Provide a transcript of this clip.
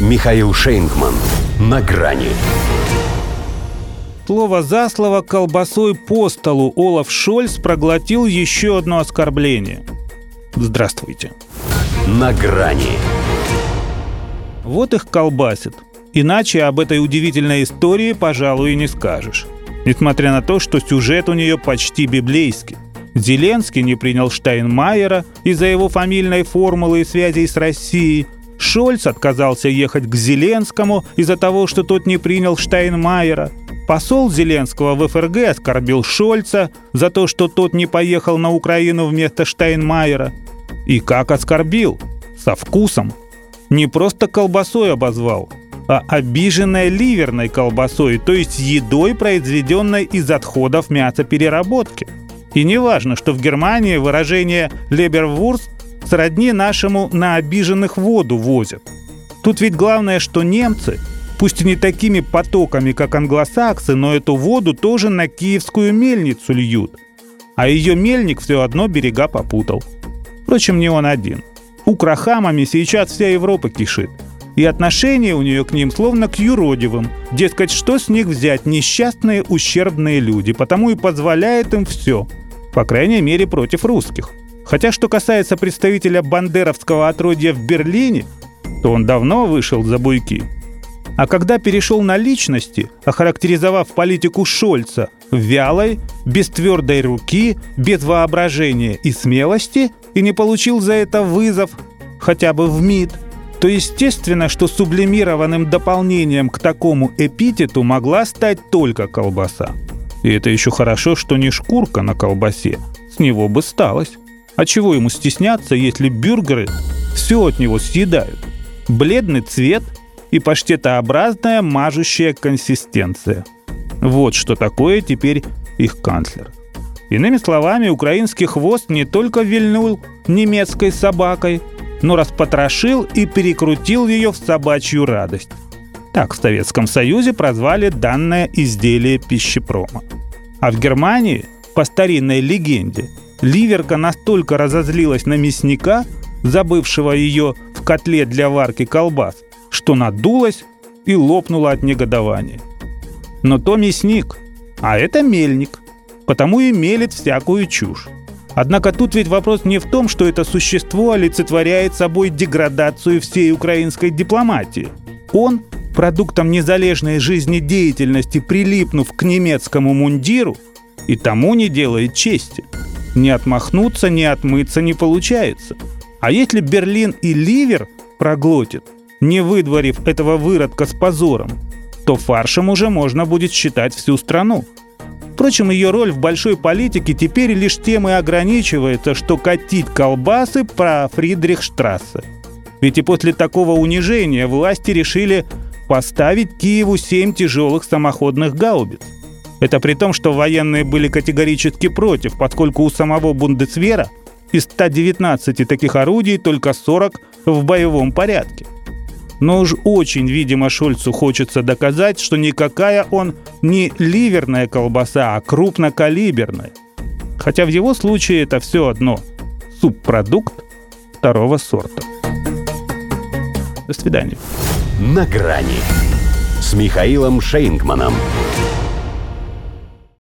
Михаил Шейнгман. На грани. Слово за слово колбасой по столу Олаф Шольц проглотил еще одно оскорбление. Здравствуйте. На грани. Вот их колбасит. Иначе об этой удивительной истории, пожалуй, и не скажешь. Несмотря на то, что сюжет у нее почти библейский. Зеленский не принял Штайнмайера из-за его фамильной формулы и связей с Россией. Шольц отказался ехать к Зеленскому из-за того, что тот не принял Штайнмайера. Посол Зеленского в ФРГ оскорбил Шольца за то, что тот не поехал на Украину вместо Штайнмайера. И как оскорбил? Со вкусом. Не просто колбасой обозвал, а обиженной ливерной колбасой, то есть едой, произведенной из отходов мясопереработки. И не важно, что в Германии выражение «лебервурс» сродни нашему «на обиженных воду возят». Тут ведь главное, что немцы, пусть и не такими потоками, как англосаксы, но эту воду тоже на киевскую мельницу льют. А ее мельник все одно берега попутал. Впрочем, не он один. Украхамами сейчас вся Европа кишит – и отношение у нее к ним словно к юродивым. Дескать, что с них взять несчастные, ущербные люди, потому и позволяет им все. По крайней мере, против русских. Хотя, что касается представителя бандеровского отродья в Берлине, то он давно вышел за буйки. А когда перешел на личности, охарактеризовав политику Шольца вялой, без твердой руки, без воображения и смелости, и не получил за это вызов, хотя бы в МИД – то естественно, что сублимированным дополнением к такому эпитету могла стать только колбаса. И это еще хорошо, что не шкурка на колбасе. С него бы сталось. А чего ему стесняться, если бюргеры все от него съедают? Бледный цвет и паштетообразная мажущая консистенция. Вот что такое теперь их канцлер. Иными словами, украинский хвост не только вильнул немецкой собакой, но распотрошил и перекрутил ее в собачью радость. Так в Советском Союзе прозвали данное изделие пищепрома. А в Германии, по старинной легенде, Ливерка настолько разозлилась на мясника, забывшего ее в котле для варки колбас, что надулась и лопнула от негодования. Но то мясник, а это мельник, потому и мелит всякую чушь. Однако тут ведь вопрос не в том, что это существо олицетворяет собой деградацию всей украинской дипломатии. Он, продуктом незалежной жизнедеятельности, прилипнув к немецкому мундиру, и тому не делает чести. Не отмахнуться, не отмыться не получается. А если Берлин и Ливер проглотит, не выдворив этого выродка с позором, то фаршем уже можно будет считать всю страну – Впрочем, ее роль в большой политике теперь лишь тем и ограничивается, что катить колбасы про Фридрихштрассе. Ведь и после такого унижения власти решили поставить Киеву семь тяжелых самоходных гаубиц. Это при том, что военные были категорически против, поскольку у самого Бундесвера из 119 таких орудий только 40 в боевом порядке – но уж очень, видимо, Шульцу хочется доказать, что никакая он не ливерная колбаса, а крупнокалиберная. Хотя в его случае это все одно. Субпродукт второго сорта. До свидания. На грани с Михаилом Шейнгманом.